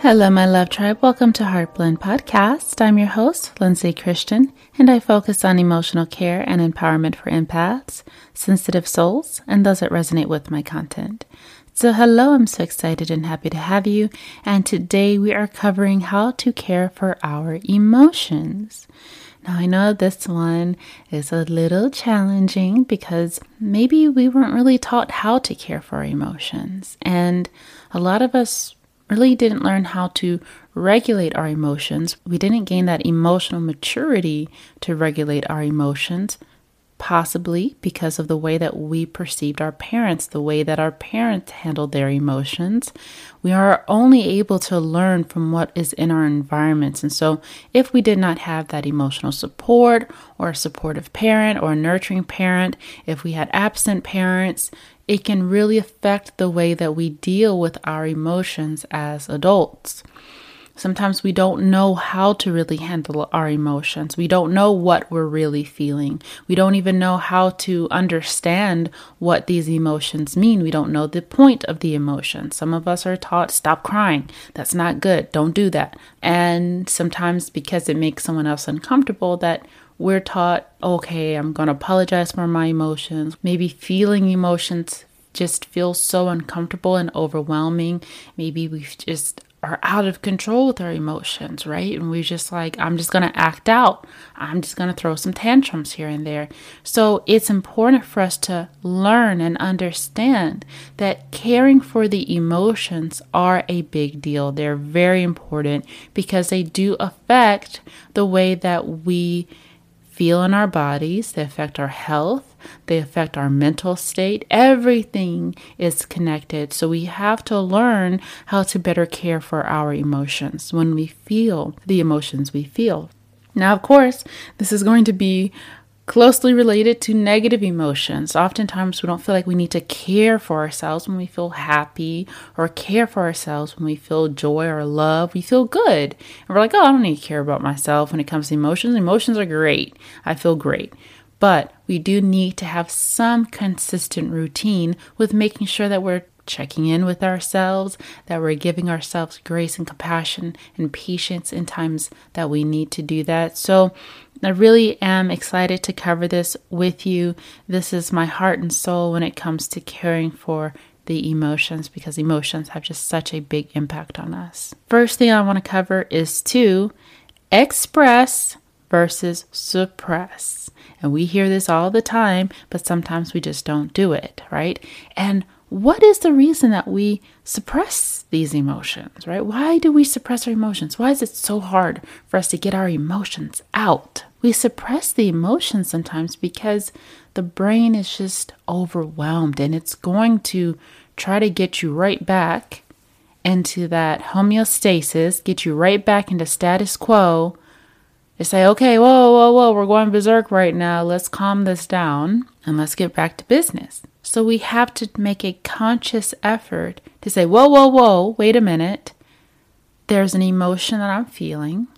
Hello, my love tribe. Welcome to Heartblend Podcast. I'm your host, Lindsay Christian, and I focus on emotional care and empowerment for empaths, sensitive souls, and those that resonate with my content. So, hello, I'm so excited and happy to have you. And today we are covering how to care for our emotions. Now, I know this one is a little challenging because maybe we weren't really taught how to care for emotions. And a lot of us really didn't learn how to regulate our emotions. We didn't gain that emotional maturity to regulate our emotions, possibly because of the way that we perceived our parents, the way that our parents handled their emotions. We are only able to learn from what is in our environments. And so, if we did not have that emotional support or a supportive parent or a nurturing parent, if we had absent parents, it can really affect the way that we deal with our emotions as adults. Sometimes we don't know how to really handle our emotions. We don't know what we're really feeling. We don't even know how to understand what these emotions mean. We don't know the point of the emotion. Some of us are taught, stop crying. That's not good. Don't do that. And sometimes because it makes someone else uncomfortable, that we're taught, okay, I'm going to apologize for my emotions. Maybe feeling emotions just feels so uncomfortable and overwhelming. Maybe we just are out of control with our emotions, right? And we're just like, I'm just going to act out. I'm just going to throw some tantrums here and there. So it's important for us to learn and understand that caring for the emotions are a big deal. They're very important because they do affect the way that we feel in our bodies, they affect our health, they affect our mental state. Everything is connected. So we have to learn how to better care for our emotions when we feel the emotions we feel. Now, of course, this is going to be closely related to negative emotions. Oftentimes, we don't feel like we need to care for ourselves when we feel happy or care for ourselves when we feel joy or love. We feel good. And we're like, oh, I don't need to care about myself when it comes to emotions. Emotions are great. I feel great. But we do need to have some consistent routine with making sure that we're checking in with ourselves, that we're giving ourselves grace and compassion and patience in times that we need to do that. So, I really am excited to cover this with you. This is my heart and soul when it comes to caring for the emotions because emotions have just such a big impact on us. First thing I want to cover is to express versus suppress. And we hear this all the time, but sometimes we just don't do it, right? And what is the reason that we suppress these emotions, right? Why do we suppress our emotions? Why is it so hard for us to get our emotions out? We suppress the emotions sometimes because the brain is just overwhelmed and it's going to try to get you right back into that homeostasis, get you right back into status quo. They say, okay, whoa, whoa, whoa, we're going berserk right now. Let's calm this down and let's get back to business. So we have to make a conscious effort to say, whoa, whoa, whoa, wait a minute. There's an emotion that I'm feeling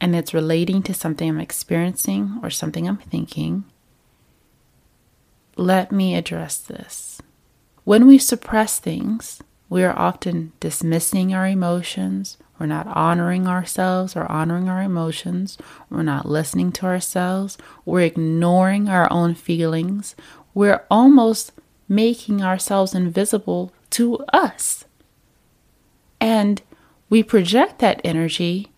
and it's relating to something I'm experiencing or something I'm thinking, let me address this. When we suppress things, we are often dismissing our emotions. We're not honoring ourselves or honoring our emotions. We're not listening to ourselves. We're ignoring our own feelings. We're almost making ourselves invisible to us. And we project that energy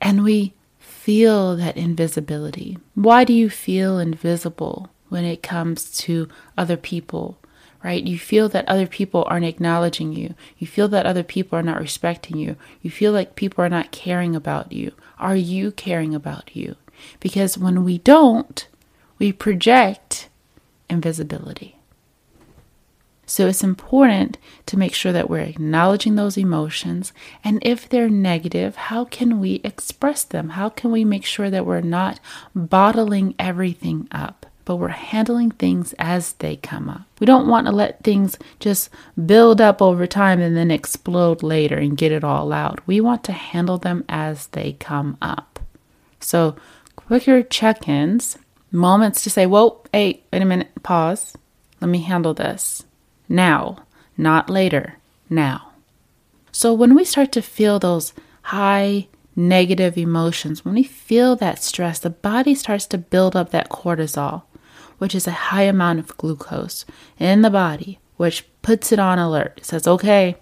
and we feel that invisibility? Why do you feel invisible when it comes to other people? Right? You feel that other people aren't acknowledging you. You feel that other people are not respecting you. You feel like people are not caring about you. Are you caring about you? Because when we don't, we project invisibility. So it's important to make sure that we're acknowledging those emotions. And if they're negative, how can we express them? How can we make sure that we're not bottling everything up? But we're handling things as they come up. We don't want to let things just build up over time and then explode later and get it all out. We want to handle them as they come up. So, quicker check ins, moments to say, Whoa, hey, wait a minute, pause. Let me handle this. Now, not later, now. So when we start to feel those high negative emotions, when we feel that stress, the body starts to build up that cortisol, which is a high amount of glucose in the body, which puts it on alert. It says, okay,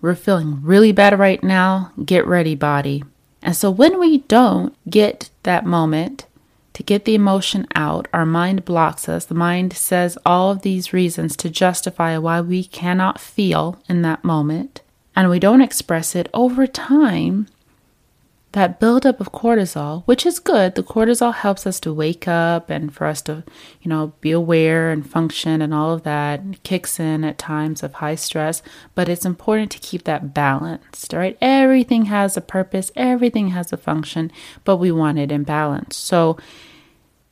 we're feeling really bad right now. Get ready, body. And so when we don't get that moment to get the emotion out, our mind blocks us. The mind says all of these reasons to justify why we cannot feel in that moment, and we don't express it over time. That buildup of cortisol, which is good, the cortisol helps us to wake up and for us to, you know, be aware and function and all of that kicks in at times of high stress. But it's important to keep that balanced, right? Everything has a purpose, everything has a function, but we want it in balance. So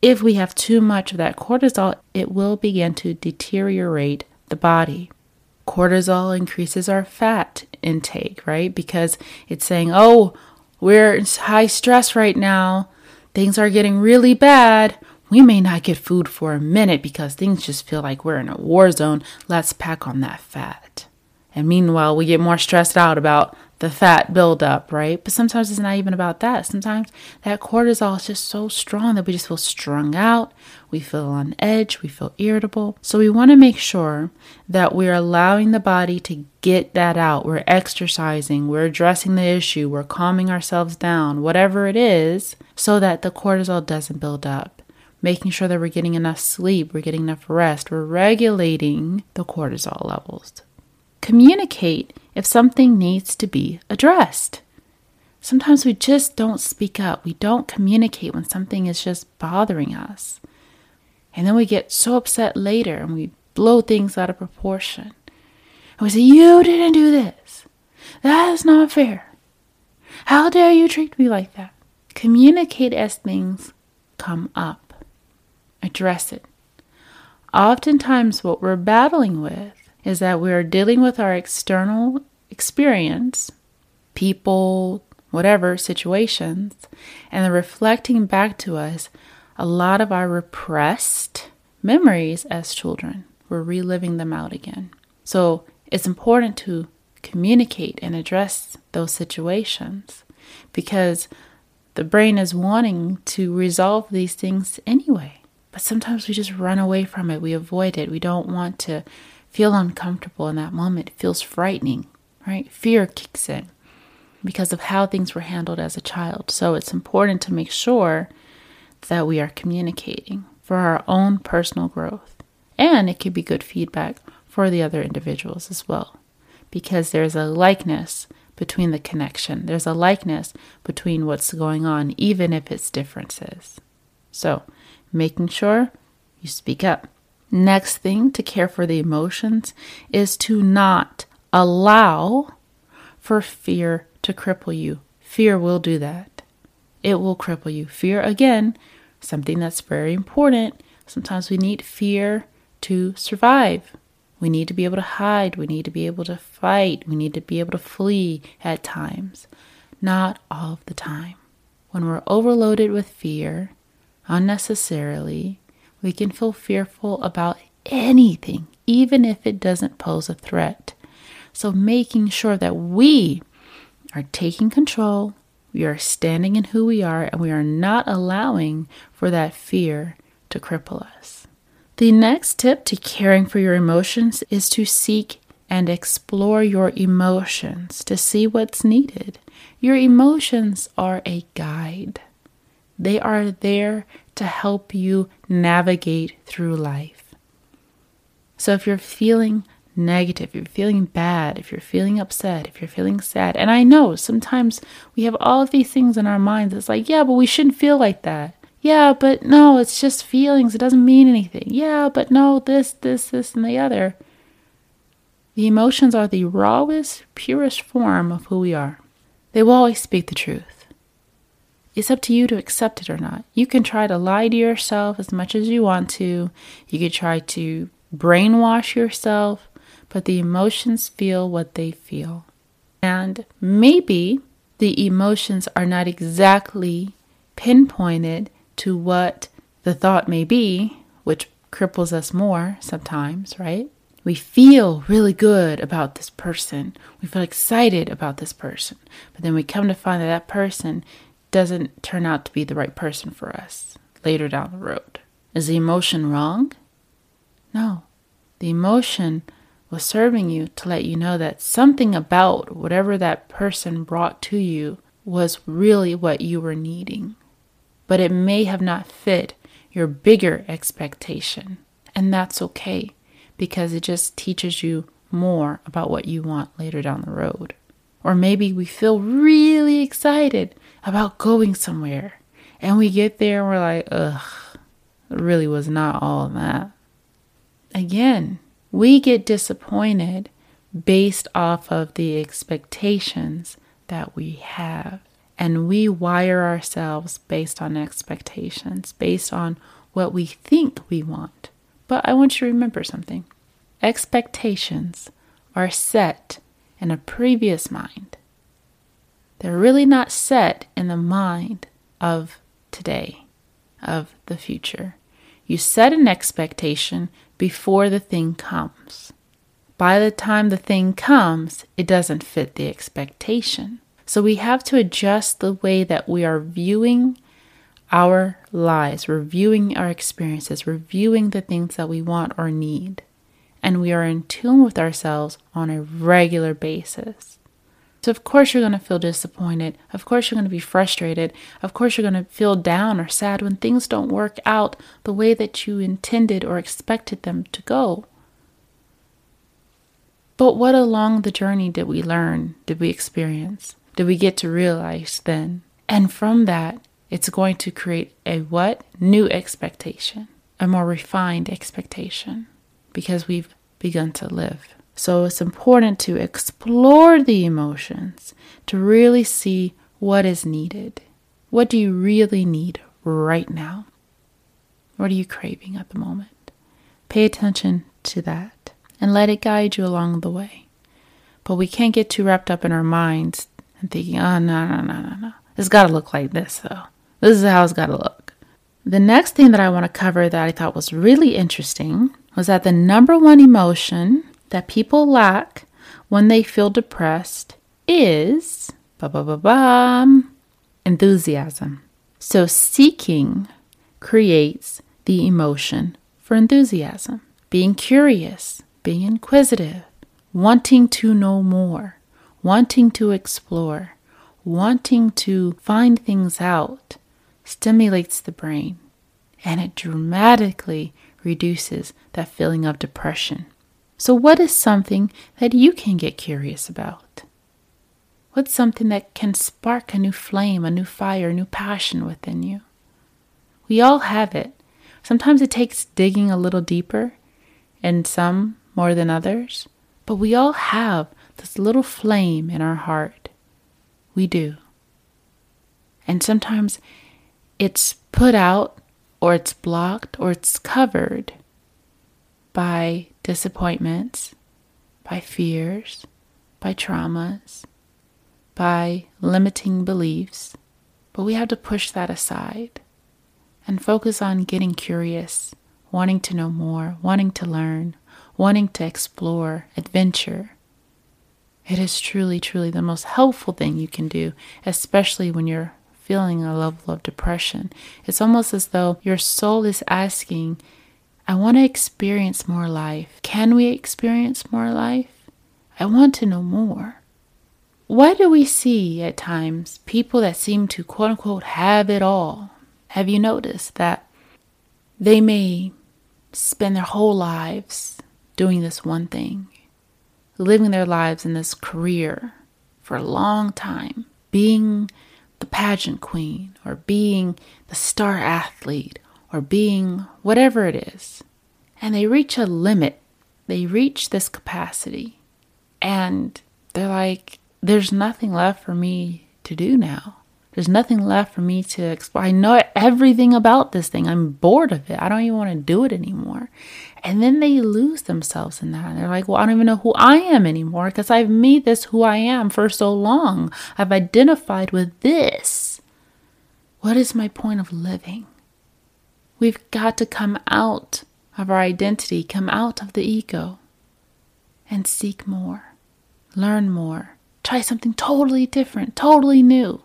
if we have too much of that cortisol, it will begin to deteriorate the body. Cortisol increases our fat intake, right? Because it's saying, oh, we're in high stress right now. Things are getting really bad. We may not get food for a minute because things just feel like we're in a war zone. Let's pack on that fat. And meanwhile, we get more stressed out about the fat buildup, right? But sometimes it's not even about that. Sometimes that cortisol is just so strong that we just feel strung out. We feel on edge. We feel irritable. So we want to make sure that we're allowing the body to get that out. We're exercising. We're addressing the issue. We're calming ourselves down, whatever it is, so that the cortisol doesn't build up. Making sure that we're getting enough sleep, we're getting enough rest, we're regulating the cortisol levels. Communicate if something needs to be addressed. Sometimes we just don't speak up. We don't communicate when something is just bothering us. And then we get so upset later and we blow things out of proportion. And we say, You didn't do this. That is not fair. How dare you treat me like that? Communicate as things come up, address it. Oftentimes, what we're battling with is that we are dealing with our external experience, people, whatever situations, and they're reflecting back to us a lot of our repressed memories as children. We're reliving them out again. So it's important to communicate and address those situations because the brain is wanting to resolve these things anyway. But sometimes we just run away from it, we avoid it, we don't want to feel uncomfortable in that moment. It feels frightening, right? Fear kicks in because of how things were handled as a child. So it's important to make sure that we are communicating for our own personal growth. And it could be good feedback for the other individuals as well, because there's a likeness between the connection. There's a likeness between what's going on, even if it's differences. So, making sure you speak up. Next thing to care for the emotions is to not allow for fear to cripple you. Fear will do that. It will cripple you. Fear, again, something that's very important. Sometimes we need fear to survive. We need to be able to hide. We need to be able to fight. We need to be able to flee at times. Not all of the time. When we're overloaded with fear unnecessarily, we can feel fearful about anything, even if it doesn't pose a threat. So, making sure that we are taking control, we are standing in who we are, and we are not allowing for that fear to cripple us. The next tip to caring for your emotions is to seek and explore your emotions to see what's needed. Your emotions are a guide, they are there to help you navigate through life. So if you're feeling negative, if you're feeling bad, if you're feeling upset, if you're feeling sad, and I know sometimes we have all of these things in our minds. It's like, yeah, but we shouldn't feel like that. Yeah, but no, it's just feelings. It doesn't mean anything. Yeah, but no, this, this, this, and the other. The emotions are the rawest, purest form of who we are. They will always speak the truth. It's up to you to accept it or not. You can try to lie to yourself as much as you want to. You could try to brainwash yourself, but the emotions feel what they feel. And maybe the emotions are not exactly pinpointed to what the thought may be, which cripples us more sometimes, right? We feel really good about this person. We feel excited about this person. But then we come to find that that person doesn't turn out to be the right person for us later down the road. Is the emotion wrong? No. The emotion was serving you to let you know that something about whatever that person brought to you was really what you were needing. But it may have not fit your bigger expectation. And that's okay because it just teaches you more about what you want later down the road. Or maybe we feel really excited about going somewhere and we get there and we're like, ugh, it really was not all that. Again, we get disappointed based off of the expectations that we have. And we wire ourselves based on expectations, based on what we think we want. But I want you to remember something expectations are set in a previous mind, they're really not set in the mind of today, of the future. You set an expectation before the thing comes. By the time the thing comes, it doesn't fit the expectation. So we have to adjust the way that we are viewing our lives, reviewing our experiences, reviewing the things that we want or need. And we are in tune with ourselves on a regular basis. So, of course, you're going to feel disappointed. Of course, you're going to be frustrated. Of course, you're going to feel down or sad when things don't work out the way that you intended or expected them to go. But what along the journey did we learn? Did we experience? Did we get to realize then? And from that, it's going to create a what? New expectation, a more refined expectation because we've begun to live. So it's important to explore the emotions to really see what is needed. What do you really need right now? What are you craving at the moment? Pay attention to that and let it guide you along the way. But we can't get too wrapped up in our minds and thinking, oh, no, no, no, no, no. It's got to look like this, though. This is how it's got to look. The next thing that I want to cover that I thought was really interesting was that the number one emotion that people lack when they feel depressed is enthusiasm. So seeking creates the emotion for enthusiasm, being curious, being inquisitive, wanting to know more, wanting to explore, wanting to find things out stimulates the brain and it dramatically reduces that feeling of depression. So, what is something that you can get curious about? What's something that can spark a new flame, a new fire, a new passion within you? We all have it. Sometimes it takes digging a little deeper, and some more than others, but we all have this little flame in our heart. We do. And sometimes it's put out, or it's blocked, or it's covered by disappointments, by fears, by traumas, by limiting beliefs. But we have to push that aside and focus on getting curious, wanting to know more, wanting to learn, wanting to explore, adventure. It is truly, truly the most helpful thing you can do, especially when you're feeling a level of depression. It's almost as though your soul is asking, I want to experience more life. Can we experience more life? I want to know more. Why do we see at times people that seem to quote unquote have it all? Have you noticed that they may spend their whole lives doing this one thing, living their lives in this career for a long time, being the pageant queen or being the star athlete or being whatever it is. And they reach a limit, they reach this capacity, And they're like, there's nothing left for me to do now. There's nothing left for me to explore. I know everything about this thing. I'm bored of it. I don't even want to do it anymore. And then they lose themselves in that. And they're like, well, I don't even know who I am anymore because I've made this who I am for so long. I've identified with this. What is my point of living? We've got to come out of our identity, come out of the ego, and seek more, learn more, try something totally different, totally new.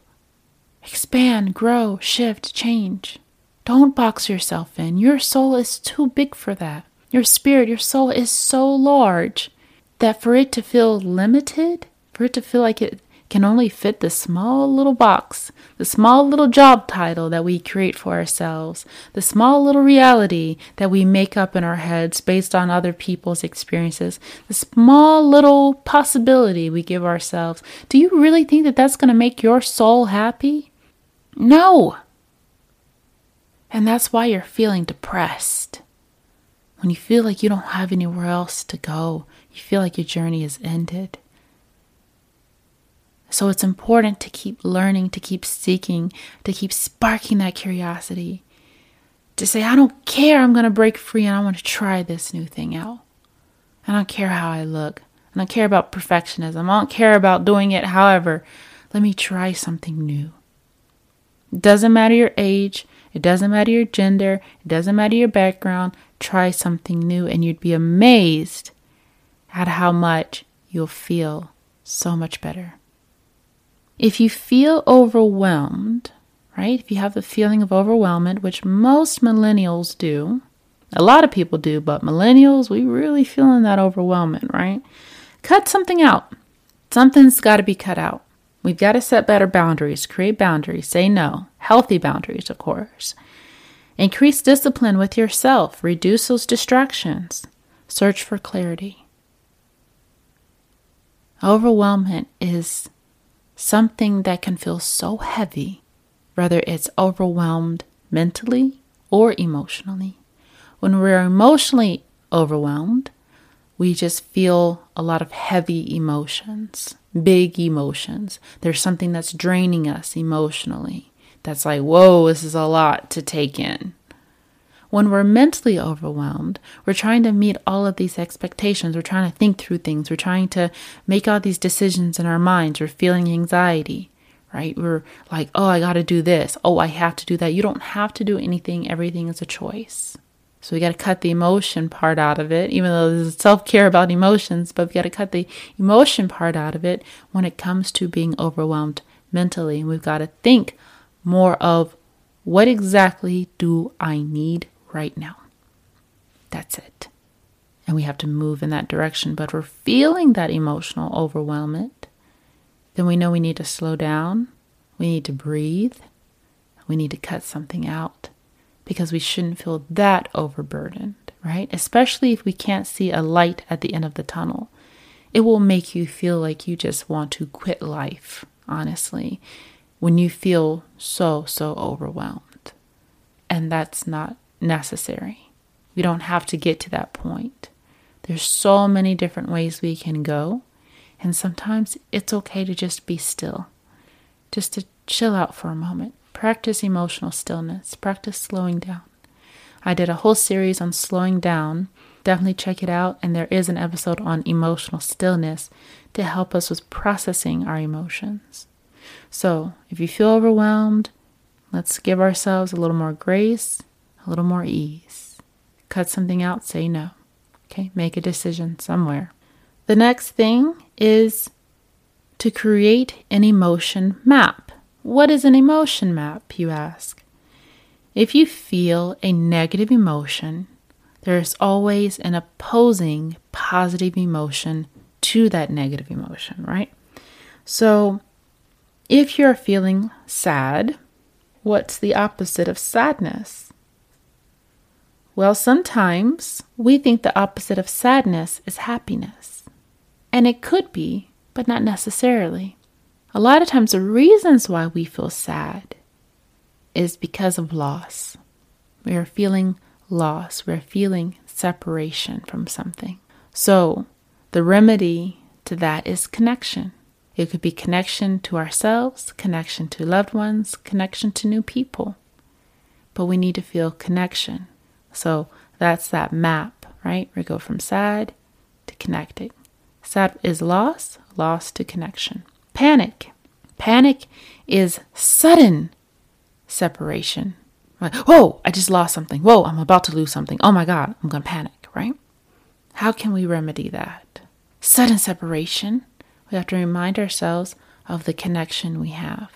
Expand, grow, shift, change. Don't box yourself in. Your soul is too big for that. Your spirit, your soul is so large that for it to feel limited, for it to feel like it can only fit the small little box, the small little job title that we create for ourselves, the small little reality that we make up in our heads based on other people's experiences, the small little possibility we give ourselves. Do you really think that that's going to make your soul happy? No. And that's why you're feeling depressed. When you feel like you don't have anywhere else to go, you feel like your journey is ended. So it's important to keep learning, to keep seeking, to keep sparking that curiosity. To say, I don't care, I'm going to break free and I want to try this new thing out. I don't care how I look. I don't care about perfectionism. I don't care about doing it however. Let me try something new. It doesn't matter your age, it doesn't matter your gender, it doesn't matter your background. Try something new, and you'd be amazed at how much you'll feel so much better. If you feel overwhelmed, right? If you have the feeling of overwhelmment, which most millennials do, a lot of people do, but millennials, we really feeling that overwhelmment, right? Cut something out. Something's got to be cut out. We've got to set better boundaries, create boundaries, say no, healthy boundaries, of course. Increase discipline with yourself, reduce those distractions, search for clarity. Overwhelmment is something that can feel so heavy, whether it's overwhelmed mentally or emotionally. When we're emotionally overwhelmed, we just feel a lot of heavy emotions big emotions. There's something that's draining us emotionally. That's like, whoa, this is a lot to take in. When we're mentally overwhelmed, we're trying to meet all of these expectations. We're trying to think through things. We're trying to make all these decisions in our minds. We're feeling anxiety, right? We're like, oh, I got to do this. Oh, I have to do that. You don't have to do anything. Everything is a choice. So we got to cut the emotion part out of it, even though there's self care about emotions, but we got to cut the emotion part out of it when it comes to being overwhelmed mentally. And we've got to think more of what exactly do I need right now? That's it. And we have to move in that direction. But if we're feeling that emotional overwhelmment, then we know we need to slow down, we need to breathe, we need to cut something out because we shouldn't feel that overburdened, right? Especially if we can't see a light at the end of the tunnel. It will make you feel like you just want to quit life, honestly, when you feel so, so overwhelmed. And that's not necessary. We don't have to get to that point. There's so many different ways we can go. And sometimes it's okay to just be still, just to chill out for a moment. Practice emotional stillness, practice slowing down. I did a whole series on slowing down. Definitely check it out. And there is an episode on emotional stillness to help us with processing our emotions. So if you feel overwhelmed, let's give ourselves a little more grace, a little more ease. Cut something out, say no. Okay, make a decision somewhere. The next thing is to create an emotion map. What is an emotion map, you ask? If you feel a negative emotion, there is always an opposing positive emotion to that negative emotion, right? So, if you're feeling sad, what's the opposite of sadness? Well, sometimes we think the opposite of sadness is happiness. And it could be, but not necessarily. A lot of times, the reasons why we feel sad is because of loss. We are feeling loss, we're feeling separation from something. So, the remedy to that is connection. It could be connection to ourselves, connection to loved ones, connection to new people. But we need to feel connection. So that's that map, right? We go from sad to connecting. Sad is loss, loss to connection. Panic. Panic is sudden separation. Like, whoa, I just lost something. Whoa, I'm about to lose something. Oh my God, I'm going to panic, right? How can we remedy that? Sudden separation. We have to remind ourselves of the connection we have.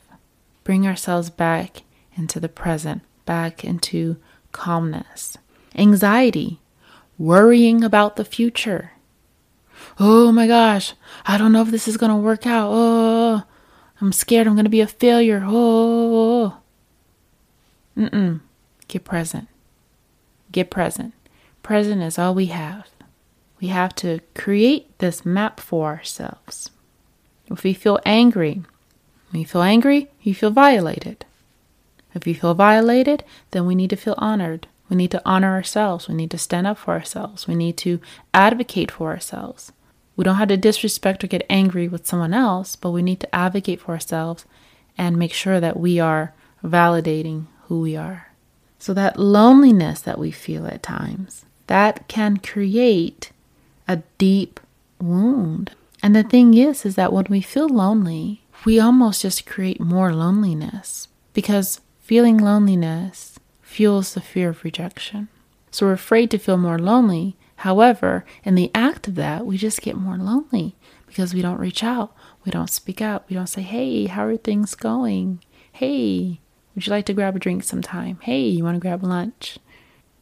Bring ourselves back into the present, back into calmness. Anxiety, worrying about the future. Oh my gosh, I don't know if this is going to work out. Oh, I'm scared I'm going to be a failure. Oh, Mm-mm. Get present. Get present. Present is all we have. We have to create this map for ourselves. If we feel angry, when you feel angry, you feel violated. If you feel violated, then we need to feel honored. We need to honor ourselves. We need to stand up for ourselves. We need to advocate for ourselves. We don't have to disrespect or get angry with someone else, but we need to advocate for ourselves and make sure that we are validating who we are. So, that loneliness that we feel at times, that can create a deep wound. And the thing is, is that when we feel lonely, we almost just create more loneliness because feeling loneliness fuels the fear of rejection. So we're afraid to feel more lonely. However, in the act of that, we just get more lonely because we don't reach out. We don't speak out. We don't say, hey, how are things going? Hey, would you like to grab a drink sometime? Hey, you want to grab lunch?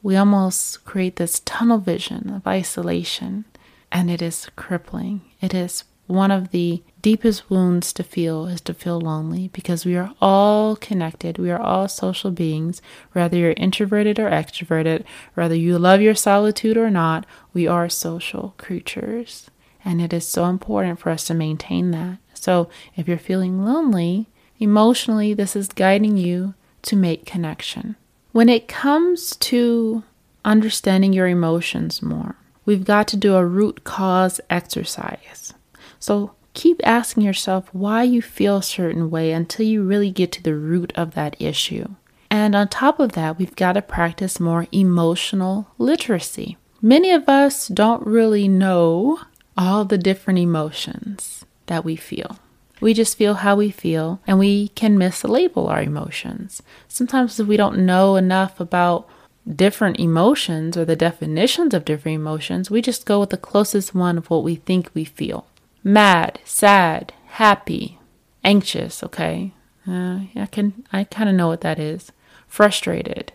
We almost create this tunnel vision of isolation, and it is crippling. It is one of the deepest wounds to feel is to feel lonely because we are all connected. We are all social beings, whether you're introverted or extroverted, whether you love your solitude or not, we are social creatures. And it is so important for us to maintain that. So if you're feeling lonely, Emotionally, this is guiding you to make connection. When it comes to understanding your emotions more, we've got to do a root cause exercise. So keep asking yourself why you feel a certain way until you really get to the root of that issue. And on top of that, we've got to practice more emotional literacy. Many of us don't really know all the different emotions that we feel. We just feel how we feel and we can mislabel our emotions. Sometimes if we don't know enough about different emotions or the definitions of different emotions, we just go with the closest one of what we think we feel. Mad, sad, happy, anxious, okay? Uh, I can I kind of know what that is. Frustrated.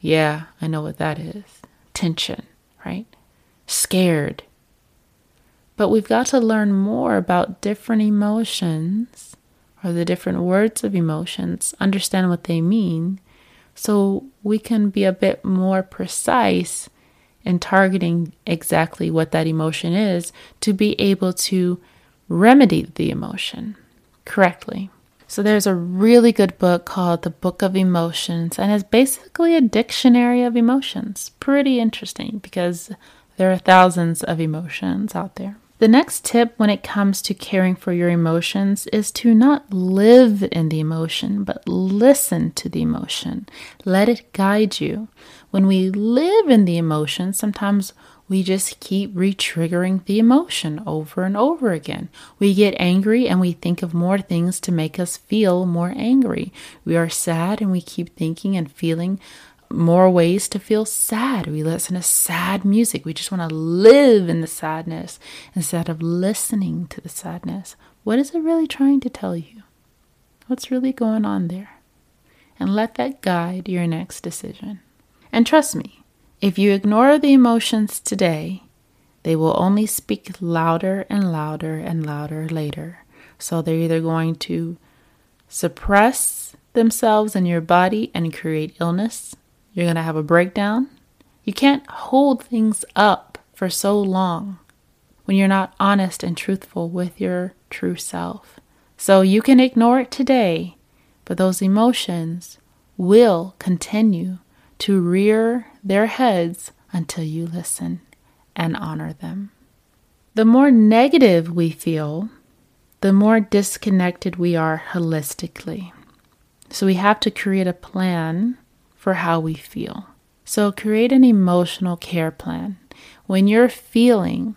Yeah, I know what that is. Tension, right? Scared. But we've got to learn more about different emotions or the different words of emotions, understand what they mean, so we can be a bit more precise in targeting exactly what that emotion is to be able to remedy the emotion correctly. So there's a really good book called The Book of Emotions and it's basically a dictionary of emotions. Pretty interesting because there are thousands of emotions out there. The next tip when it comes to caring for your emotions is to not live in the emotion, but listen to the emotion. Let it guide you. When we live in the emotion, sometimes we just keep re-triggering the emotion over and over again. We get angry and we think of more things to make us feel more angry. We are sad and we keep thinking and feeling more ways to feel sad. We listen to sad music. We just want to live in the sadness instead of listening to the sadness. What is it really trying to tell you? What's really going on there? And let that guide your next decision. And trust me, if you ignore the emotions today, they will only speak louder and louder and louder later. So they're either going to suppress themselves in your body and create illness you're going to have a breakdown. You can't hold things up for so long when you're not honest and truthful with your true self. So you can ignore it today, but those emotions will continue to rear their heads until you listen and honor them. The more negative we feel, the more disconnected we are holistically. So we have to create a plan for how we feel. So create an emotional care plan. When you're feeling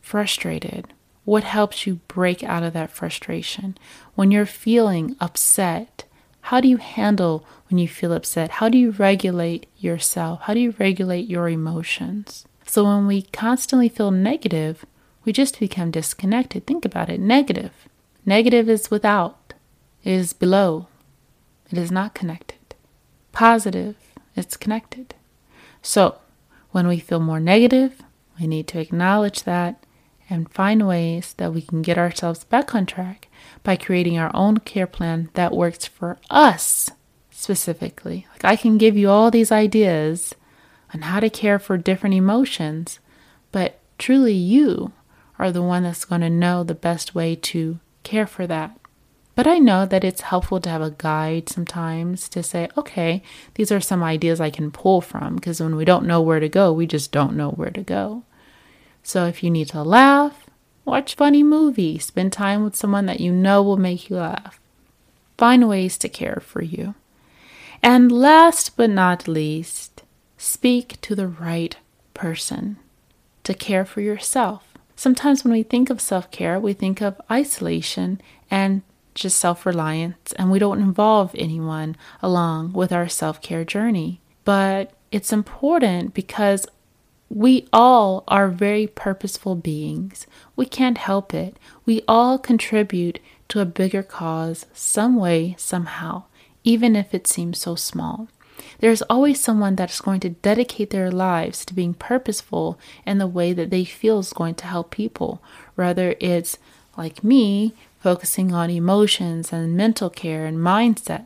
frustrated, what helps you break out of that frustration? When you're feeling upset, how do you handle when you feel upset? How do you regulate yourself? How do you regulate your emotions? So when we constantly feel negative, we just become disconnected. Think about it negative. Negative is without, it is below, it is not connected. Positive, it's connected. So when we feel more negative, we need to acknowledge that and find ways that we can get ourselves back on track by creating our own care plan that works for us specifically. Like I can give you all these ideas on how to care for different emotions, but truly you are the one that's going to know the best way to care for that. But I know that it's helpful to have a guide sometimes to say, okay, these are some ideas I can pull from because when we don't know where to go, we just don't know where to go. So if you need to laugh, watch funny movies, spend time with someone that you know will make you laugh. Find ways to care for you. And last but not least, speak to the right person to care for yourself. Sometimes when we think of self care, we think of isolation and just self reliance, and we don't involve anyone along with our self care journey. But it's important because we all are very purposeful beings. We can't help it. We all contribute to a bigger cause some way, somehow, even if it seems so small. There's always someone that is going to dedicate their lives to being purposeful in the way that they feel is going to help people. Whether it's like me, focusing on emotions and mental care and mindset,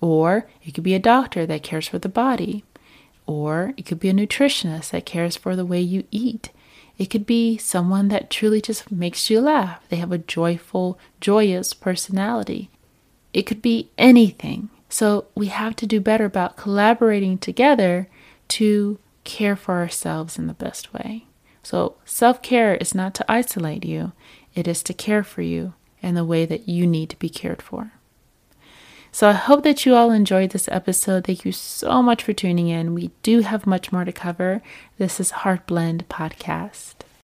or it could be a doctor that cares for the body. Or it could be a nutritionist that cares for the way you eat. It could be someone that truly just makes you laugh. They have a joyful, joyous personality. It could be anything. So we have to do better about collaborating together to care for ourselves in the best way. So self care is not to isolate you, it is to care for you in the way that you need to be cared for. So I hope that you all enjoyed this episode. Thank you so much for tuning in. We do have much more to cover. This is Heart Blend Podcast.